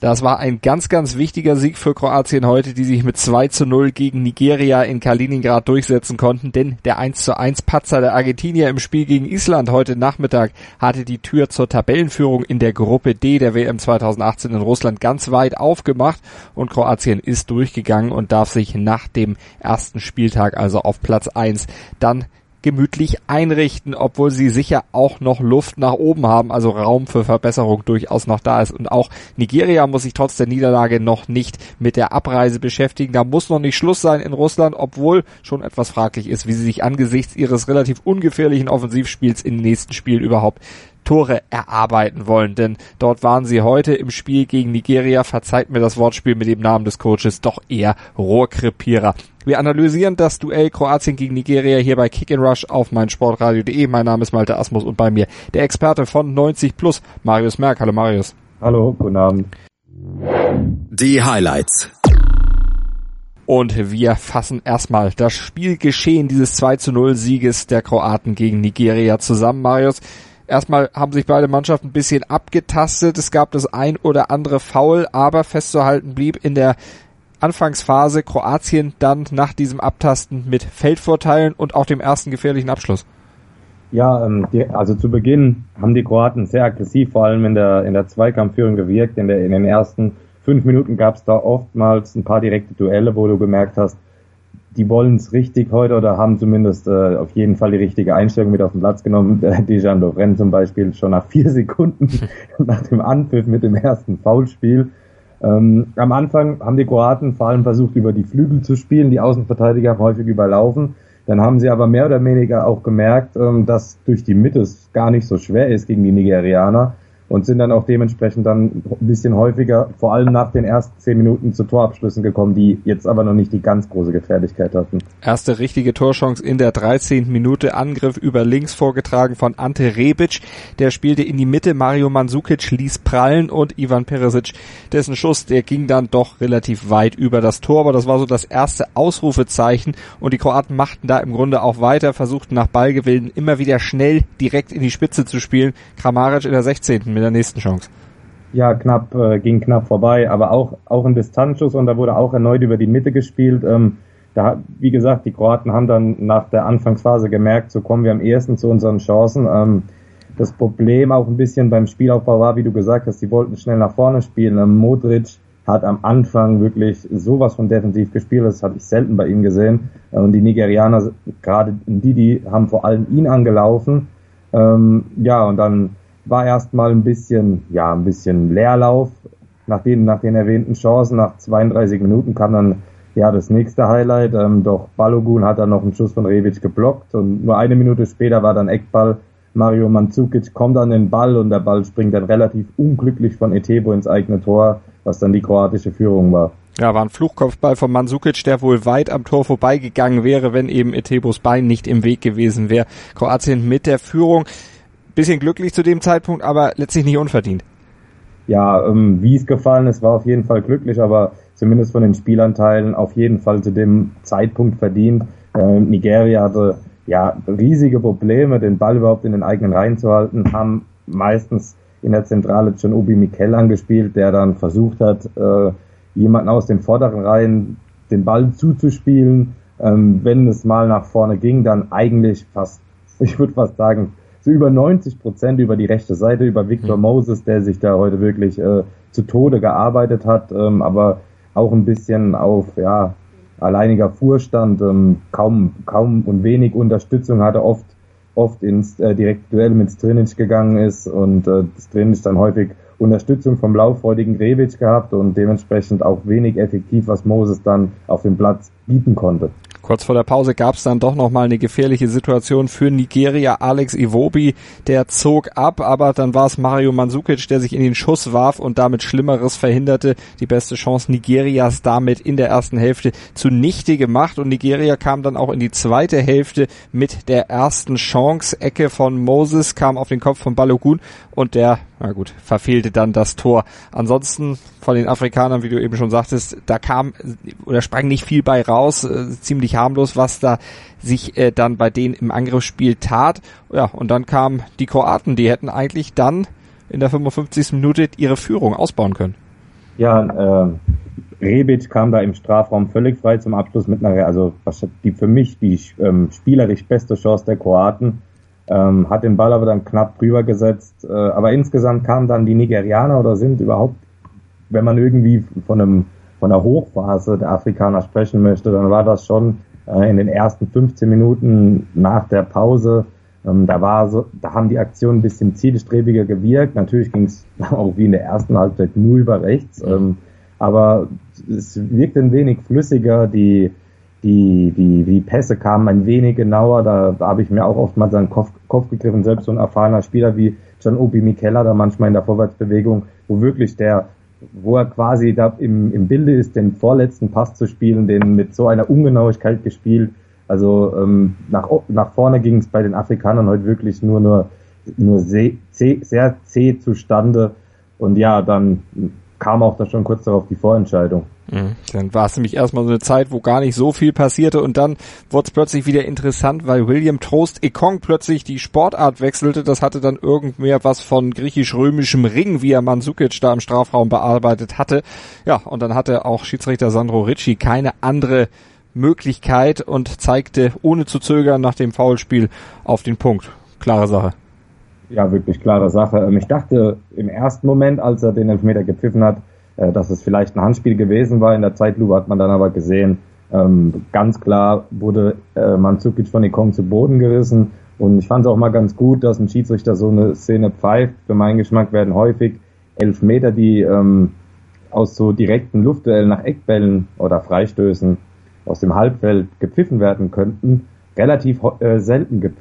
Das war ein ganz, ganz wichtiger Sieg für Kroatien heute, die sich mit 2 zu 0 gegen Nigeria in Kaliningrad durchsetzen konnten, denn der 1 zu 1 Patzer der Argentinier im Spiel gegen Island heute Nachmittag hatte die Tür zur Tabellenführung in der Gruppe D der WM 2018 in Russland ganz weit aufgemacht und Kroatien ist durchgegangen und darf sich nach dem ersten Spieltag, also auf Platz 1, dann gemütlich einrichten, obwohl sie sicher auch noch Luft nach oben haben, also Raum für Verbesserung durchaus noch da ist. Und auch Nigeria muss sich trotz der Niederlage noch nicht mit der Abreise beschäftigen. Da muss noch nicht Schluss sein in Russland, obwohl schon etwas fraglich ist, wie sie sich angesichts ihres relativ ungefährlichen Offensivspiels im nächsten Spiel überhaupt Tore erarbeiten wollen, denn dort waren sie heute im Spiel gegen Nigeria, verzeiht mir das Wortspiel mit dem Namen des Coaches, doch eher Rohrkrepierer. Wir analysieren das Duell Kroatien gegen Nigeria hier bei Kick and Rush auf meinsportradio.de. Mein Name ist Malte Asmus und bei mir der Experte von 90 Plus, Marius Merck. Hallo Marius. Hallo, guten Abend. Die Highlights. Und wir fassen erstmal das Spielgeschehen dieses 2 zu 0 Sieges der Kroaten gegen Nigeria zusammen, Marius. Erstmal haben sich beide Mannschaften ein bisschen abgetastet. Es gab das ein oder andere Foul, aber festzuhalten blieb in der Anfangsphase Kroatien dann nach diesem Abtasten mit Feldvorteilen und auch dem ersten gefährlichen Abschluss. Ja, ähm, also zu Beginn haben die Kroaten sehr aggressiv, vor allem in der in der Zweikampfführung gewirkt. In, der, in den ersten fünf Minuten gab es da oftmals ein paar direkte Duelle, wo du gemerkt hast, die wollen es richtig heute oder haben zumindest äh, auf jeden Fall die richtige Einstellung mit auf den Platz genommen. Dejan Lovren zum Beispiel schon nach vier Sekunden nach dem Anpfiff mit dem ersten Foulspiel. Ähm, am Anfang haben die Kroaten vor allem versucht, über die Flügel zu spielen, die Außenverteidiger haben häufig überlaufen. Dann haben sie aber mehr oder weniger auch gemerkt, ähm, dass durch die Mitte es gar nicht so schwer ist gegen die Nigerianer und sind dann auch dementsprechend dann ein bisschen häufiger, vor allem nach den ersten zehn Minuten zu Torabschlüssen gekommen, die jetzt aber noch nicht die ganz große Gefährlichkeit hatten. Erste richtige Torchance in der 13. Minute, Angriff über links vorgetragen von Ante Rebic, der spielte in die Mitte, Mario Mandzukic ließ prallen und Ivan Peresic, dessen Schuss, der ging dann doch relativ weit über das Tor, aber das war so das erste Ausrufezeichen und die Kroaten machten da im Grunde auch weiter, versuchten nach Ballgewillen immer wieder schnell direkt in die Spitze zu spielen. Kramaric in der 16 mit der nächsten Chance. Ja, knapp, äh, ging knapp vorbei, aber auch, auch ein Distanzschuss und da wurde auch erneut über die Mitte gespielt. Ähm, da, wie gesagt, die Kroaten haben dann nach der Anfangsphase gemerkt, so kommen wir am ehesten zu unseren Chancen. Ähm, das Problem auch ein bisschen beim Spielaufbau war, wie du gesagt hast, die wollten schnell nach vorne spielen. Ähm, Modric hat am Anfang wirklich sowas von defensiv gespielt, das habe ich selten bei ihm gesehen. Äh, und die Nigerianer, gerade die, die haben vor allem ihn angelaufen. Ähm, ja, und dann war erstmal ein bisschen, ja, ein bisschen Leerlauf. Nach den, nach den erwähnten Chancen, nach 32 Minuten kam dann ja das nächste Highlight. Ähm, doch Balogun hat dann noch einen Schuss von Rebic geblockt und nur eine Minute später war dann Eckball. Mario Mandzukic kommt an den Ball und der Ball springt dann relativ unglücklich von Etebo ins eigene Tor, was dann die kroatische Führung war. Ja, war ein Fluchkopfball von Mandzukic, der wohl weit am Tor vorbeigegangen wäre, wenn eben Etebos Bein nicht im Weg gewesen wäre. Kroatien mit der Führung bisschen glücklich zu dem Zeitpunkt, aber letztlich nicht unverdient. Ja, ähm, wie es gefallen ist, war auf jeden Fall glücklich, aber zumindest von den Spielanteilen auf jeden Fall zu dem Zeitpunkt verdient. Äh, Nigeria hatte ja riesige Probleme, den Ball überhaupt in den eigenen Reihen zu halten, haben meistens in der Zentrale John Obi Mikel angespielt, der dann versucht hat, äh, jemanden aus den vorderen Reihen den Ball zuzuspielen. Ähm, wenn es mal nach vorne ging, dann eigentlich fast, ich würde fast sagen, zu über 90 Prozent über die rechte Seite, über Victor mhm. Moses, der sich da heute wirklich äh, zu Tode gearbeitet hat, ähm, aber auch ein bisschen auf ja, alleiniger Vorstand, ähm, kaum, kaum und wenig Unterstützung hatte, oft, oft ins äh, direkte Duell mit Strinic gegangen ist und äh, Strinic dann häufig Unterstützung vom lauffreudigen Rebic gehabt und dementsprechend auch wenig effektiv, was Moses dann auf dem Platz bieten konnte. Kurz vor der Pause gab es dann doch nochmal eine gefährliche Situation für Nigeria. Alex Iwobi, der zog ab, aber dann war es Mario Mandzukic, der sich in den Schuss warf und damit Schlimmeres verhinderte. Die beste Chance Nigerias damit in der ersten Hälfte zunichte gemacht und Nigeria kam dann auch in die zweite Hälfte mit der ersten Chance. Ecke von Moses kam auf den Kopf von Balogun und der na gut, verfehlte dann das Tor. Ansonsten von den Afrikanern, wie du eben schon sagtest, da kam oder sprang nicht viel bei raus, äh, ziemlich harmlos, was da sich äh, dann bei denen im Angriffsspiel tat. Ja, und dann kamen die Kroaten, die hätten eigentlich dann in der 55. Minute ihre Führung ausbauen können. Ja, äh, Rebic kam da im Strafraum völlig frei zum Abschluss mit einer, also die für mich die ähm, spielerisch beste Chance der Kroaten ähm, hat den Ball aber dann knapp drüber gesetzt. Äh, aber insgesamt kamen dann die Nigerianer oder sind überhaupt, wenn man irgendwie von einem von der Hochphase der Afrikaner sprechen möchte, dann war das schon äh, in den ersten 15 Minuten nach der Pause. Ähm, da war so, da haben die Aktionen ein bisschen zielstrebiger gewirkt. Natürlich ging es auch wie in der ersten Halbzeit nur über rechts, ähm, aber es wirkt ein wenig flüssiger. Die die, die, die Pässe kamen ein wenig genauer, da, da habe ich mir auch oftmals an den Kopf, Kopf gegriffen, selbst so ein erfahrener Spieler wie John Obi Mikella da manchmal in der Vorwärtsbewegung, wo wirklich der, wo er quasi da im, im Bilde ist, den vorletzten Pass zu spielen, den mit so einer Ungenauigkeit gespielt. Also ähm, nach, nach vorne ging es bei den Afrikanern heute wirklich nur nur, nur sehr, sehr zäh zustande. Und ja, dann kam auch da schon kurz darauf die Vorentscheidung. Mhm. Dann war es nämlich erstmal so eine Zeit, wo gar nicht so viel passierte und dann wurde es plötzlich wieder interessant, weil William Trost Ekong plötzlich die Sportart wechselte. Das hatte dann irgendwer was von griechisch-römischem Ring, wie er Mandzukic da im Strafraum bearbeitet hatte. Ja, und dann hatte auch Schiedsrichter Sandro Ricci keine andere Möglichkeit und zeigte ohne zu zögern nach dem Foulspiel auf den Punkt. Klare Sache. Ja, wirklich klare Sache. Ähm, ich dachte im ersten Moment, als er den Elfmeter gepfiffen hat, äh, dass es vielleicht ein Handspiel gewesen war. In der Zeitlupe hat man dann aber gesehen, ähm, ganz klar wurde äh, Mandzukic von Ikon zu Boden gerissen. Und ich fand es auch mal ganz gut, dass ein Schiedsrichter so eine Szene pfeift. Für meinen Geschmack werden häufig Elfmeter, die ähm, aus so direkten Luftduellen nach Eckbällen oder Freistößen aus dem Halbfeld gepfiffen werden könnten, relativ äh, selten ge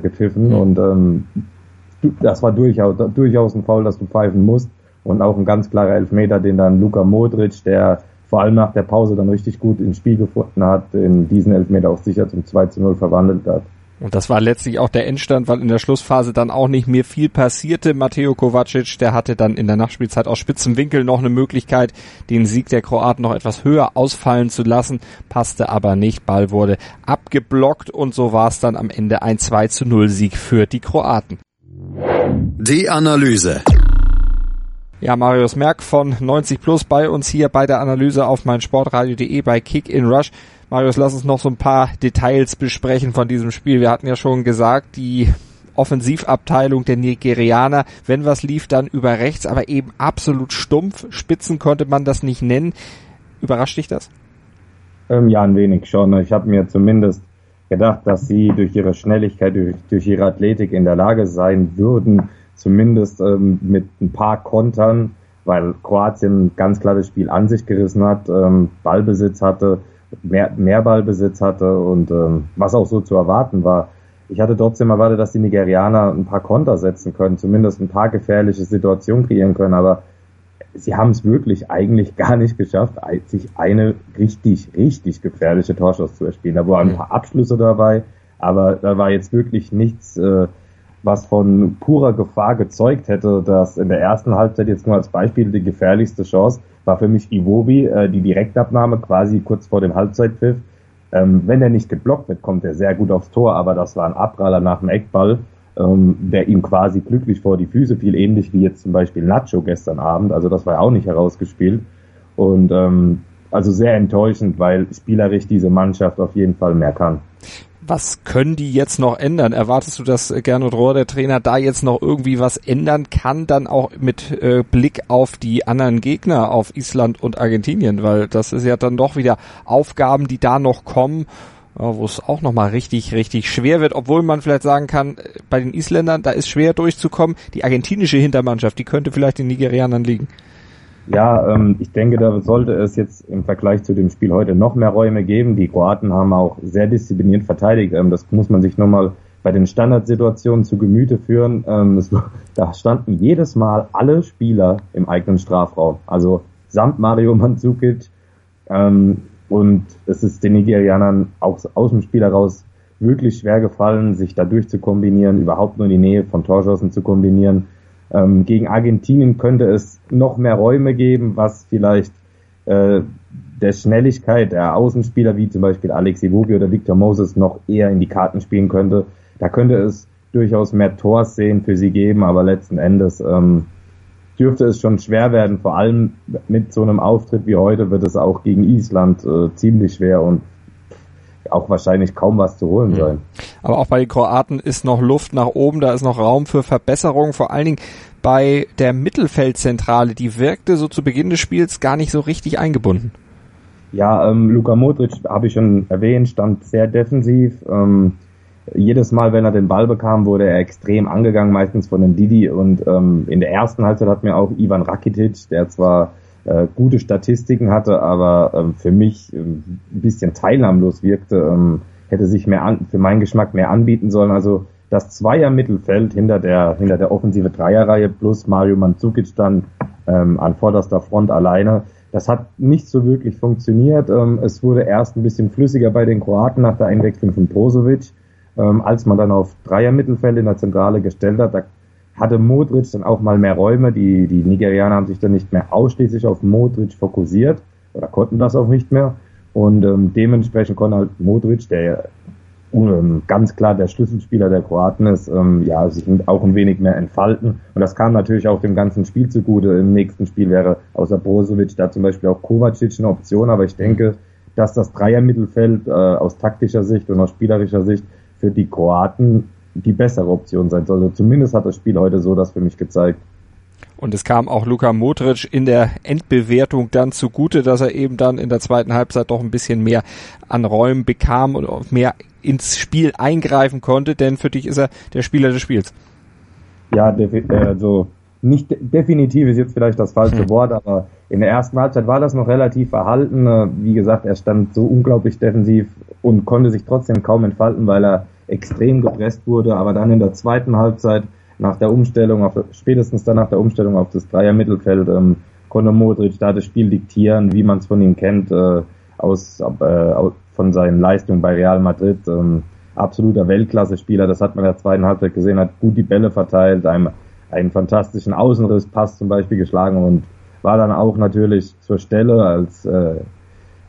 gepfiffen. Mhm. Und ähm, das war durchaus, durchaus ein Foul, das du pfeifen musst und auch ein ganz klarer Elfmeter, den dann Luka Modric, der vor allem nach der Pause dann richtig gut ins Spiel gefunden hat, in diesen Elfmeter auch sicher zum 2 zu 0 verwandelt hat. Und das war letztlich auch der Endstand, weil in der Schlussphase dann auch nicht mehr viel passierte. Matteo Kovacic, der hatte dann in der Nachspielzeit aus spitzem Winkel noch eine Möglichkeit, den Sieg der Kroaten noch etwas höher ausfallen zu lassen, passte aber nicht. Ball wurde abgeblockt und so war es dann am Ende ein 2 zu 0 Sieg für die Kroaten. Die Analyse. Ja, Marius Merck von 90 Plus bei uns hier bei der Analyse auf meinsportradio.de bei Kick in Rush. Marius, lass uns noch so ein paar Details besprechen von diesem Spiel. Wir hatten ja schon gesagt, die Offensivabteilung der Nigerianer, wenn was lief, dann über rechts, aber eben absolut stumpf. Spitzen konnte man das nicht nennen. Überrascht dich das? Ähm, ja, ein wenig schon. Ich habe mir zumindest gedacht, dass sie durch ihre Schnelligkeit, durch, durch ihre Athletik in der Lage sein würden, zumindest ähm, mit ein paar Kontern, weil Kroatien ganz klar das Spiel an sich gerissen hat, ähm, Ballbesitz hatte, mehr, mehr Ballbesitz hatte und ähm, was auch so zu erwarten war. Ich hatte trotzdem erwartet, dass die Nigerianer ein paar Konter setzen können, zumindest ein paar gefährliche Situationen kreieren können, aber sie haben es wirklich eigentlich gar nicht geschafft, sich eine richtig, richtig gefährliche Torschuss zu erspielen. Da waren ein paar Abschlüsse dabei, aber da war jetzt wirklich nichts, äh, was von purer Gefahr gezeugt hätte, dass in der ersten Halbzeit jetzt nur als Beispiel die gefährlichste Chance war für mich Iwobi, äh, die Direktabnahme quasi kurz vor dem Halbzeitpfiff. Ähm, wenn er nicht geblockt wird, kommt er sehr gut aufs Tor, aber das war ein Abpraller nach dem Eckball, ähm, der ihm quasi glücklich vor die Füße fiel, ähnlich wie jetzt zum Beispiel Nacho gestern Abend. Also das war ja auch nicht herausgespielt. Und ähm, also sehr enttäuschend, weil spielerisch diese Mannschaft auf jeden Fall mehr kann was können die jetzt noch ändern? Erwartest du, dass Gernot Rohr, der Trainer, da jetzt noch irgendwie was ändern kann, dann auch mit äh, Blick auf die anderen Gegner, auf Island und Argentinien? Weil das ist ja dann doch wieder Aufgaben, die da noch kommen, wo es auch nochmal richtig, richtig schwer wird, obwohl man vielleicht sagen kann, bei den Isländern, da ist schwer durchzukommen. Die argentinische Hintermannschaft, die könnte vielleicht den Nigerianern liegen. Ja, ähm, ich denke, da sollte es jetzt im Vergleich zu dem Spiel heute noch mehr Räume geben. Die Kroaten haben auch sehr diszipliniert verteidigt. Ähm, das muss man sich nochmal bei den Standardsituationen zu Gemüte führen. Ähm, es, da standen jedes Mal alle Spieler im eigenen Strafraum. Also samt Mario Mandzukic. Ähm, und es ist den Nigerianern auch aus dem Spiel heraus wirklich schwer gefallen, sich da durchzukombinieren, überhaupt nur in die Nähe von Torschossen zu kombinieren. Ähm, gegen Argentinien könnte es noch mehr Räume geben, was vielleicht äh, der Schnelligkeit der Außenspieler wie zum Beispiel Alex Iwobi oder Victor Moses noch eher in die Karten spielen könnte. Da könnte es durchaus mehr Torszenen für sie geben, aber letzten Endes ähm, dürfte es schon schwer werden. Vor allem mit so einem Auftritt wie heute wird es auch gegen Island äh, ziemlich schwer und auch wahrscheinlich kaum was zu holen sein. Aber auch bei den Kroaten ist noch Luft nach oben, da ist noch Raum für Verbesserung, vor allen Dingen bei der Mittelfeldzentrale, die wirkte so zu Beginn des Spiels gar nicht so richtig eingebunden. Ja, ähm, Luka Modric, habe ich schon erwähnt, stand sehr defensiv. Ähm, jedes Mal, wenn er den Ball bekam, wurde er extrem angegangen, meistens von den Didi. Und ähm, in der ersten Halbzeit hat mir auch Ivan Rakitic, der zwar äh, gute Statistiken hatte, aber ähm, für mich ähm, ein bisschen teilnahmlos wirkte, ähm, hätte sich mehr an, für meinen Geschmack mehr anbieten sollen. Also das Zweier-Mittelfeld hinter der, hinter der offensive Dreierreihe plus Mario Mandzukic dann ähm, an vorderster Front alleine. Das hat nicht so wirklich funktioniert. Ähm, es wurde erst ein bisschen flüssiger bei den Kroaten nach der Einwechslung von Brozovic. Ähm, als man dann auf Dreier-Mittelfeld in der Zentrale gestellt hat, da hatte Modric dann auch mal mehr Räume. Die, die Nigerianer haben sich dann nicht mehr ausschließlich auf Modric fokussiert oder konnten das auch nicht mehr. Und ähm, dementsprechend konnte halt Modric, der ähm, ganz klar der Schlüsselspieler der Kroaten ist, ähm, ja, sich auch ein wenig mehr entfalten. Und das kam natürlich auch dem ganzen Spiel zugute. Im nächsten Spiel wäre außer Brozovic da zum Beispiel auch Kovacic eine Option, aber ich denke, dass das Dreier-Mittelfeld äh, aus taktischer Sicht und aus spielerischer Sicht für die Kroaten die bessere Option sein sollte. Zumindest hat das Spiel heute so das für mich gezeigt. Und es kam auch Luka Modric in der Endbewertung dann zugute, dass er eben dann in der zweiten Halbzeit doch ein bisschen mehr an Räumen bekam und mehr ins Spiel eingreifen konnte, denn für dich ist er der Spieler des Spiels. Ja, also nicht definitiv ist jetzt vielleicht das falsche hm. Wort, aber in der ersten Halbzeit war das noch relativ verhalten. Äh, wie gesagt, er stand so unglaublich defensiv und konnte sich trotzdem kaum entfalten, weil er extrem gepresst wurde. Aber dann in der zweiten Halbzeit, nach der Umstellung, auf, spätestens dann nach der Umstellung auf das Dreier-Mittelfeld, ähm, konnte Modric da das Spiel diktieren, wie man es von ihm kennt, äh, aus, äh, von seinen Leistungen bei Real Madrid. Ähm, absoluter Weltklasse-Spieler, das hat man in der zweiten Halbzeit gesehen, hat gut die Bälle verteilt, einem einen fantastischen Außenrisspass zum Beispiel geschlagen und war dann auch natürlich zur Stelle als, äh,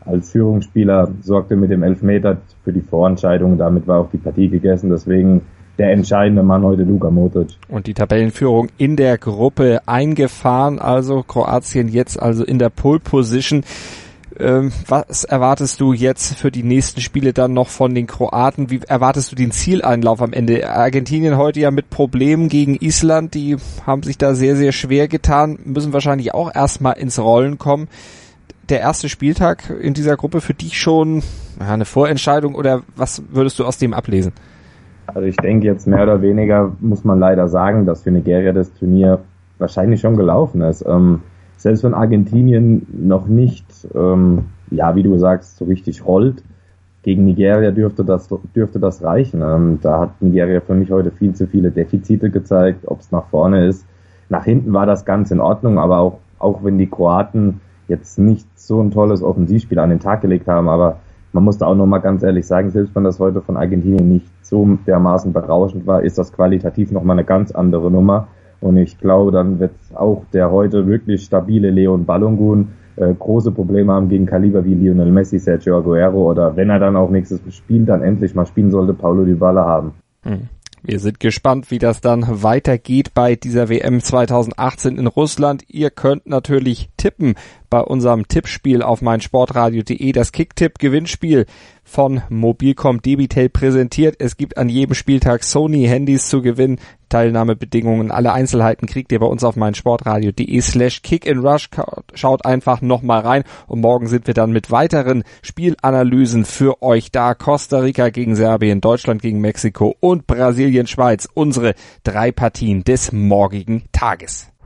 als Führungsspieler, sorgte mit dem Elfmeter für die Vorentscheidung. Damit war auch die Partie gegessen. Deswegen der entscheidende Mann heute Luka Modric. Und die Tabellenführung in der Gruppe eingefahren, also Kroatien jetzt also in der Pole Position. Ähm, was erwartest du jetzt für die nächsten Spiele dann noch von den Kroaten? Wie erwartest du den Zieleinlauf am Ende? Argentinien heute ja mit Problemen gegen Island, die haben sich da sehr, sehr schwer getan, müssen wahrscheinlich auch erstmal ins Rollen kommen. Der erste Spieltag in dieser Gruppe für dich schon eine Vorentscheidung oder was würdest du aus dem ablesen? Also ich denke jetzt mehr oder weniger muss man leider sagen, dass für Nigeria das Turnier wahrscheinlich schon gelaufen ist. Ähm, selbst wenn Argentinien noch nicht, ähm, ja, wie du sagst, so richtig rollt, gegen Nigeria dürfte das, dürfte das reichen. Ähm, da hat Nigeria für mich heute viel zu viele Defizite gezeigt, ob es nach vorne ist. Nach hinten war das ganz in Ordnung, aber auch, auch wenn die Kroaten jetzt nicht so ein tolles Offensivspiel an den Tag gelegt haben, aber man muss da auch nochmal ganz ehrlich sagen, selbst wenn das heute von Argentinien nicht so dermaßen berauschend war, ist das qualitativ nochmal eine ganz andere Nummer. Und ich glaube, dann wird auch der heute wirklich stabile Leon Ballongun äh, große Probleme haben gegen Kaliber wie Lionel Messi, Sergio Aguero oder wenn er dann auch nächstes Spiel dann endlich mal spielen sollte, Paulo Dybala haben. Hm. Wir sind gespannt, wie das dann weitergeht bei dieser WM 2018 in Russland. Ihr könnt natürlich tippen bei unserem Tippspiel auf meinsportradio.de. Das Kicktipp-Gewinnspiel von Mobilcom Debitel präsentiert. Es gibt an jedem Spieltag Sony-Handys zu gewinnen. Teilnahmebedingungen, alle Einzelheiten kriegt ihr bei uns auf meinsportradio.de slash kick and rush. Schaut einfach nochmal rein und morgen sind wir dann mit weiteren Spielanalysen für euch da. Costa Rica gegen Serbien, Deutschland gegen Mexiko und Brasilien, Schweiz. Unsere drei Partien des morgigen Tages.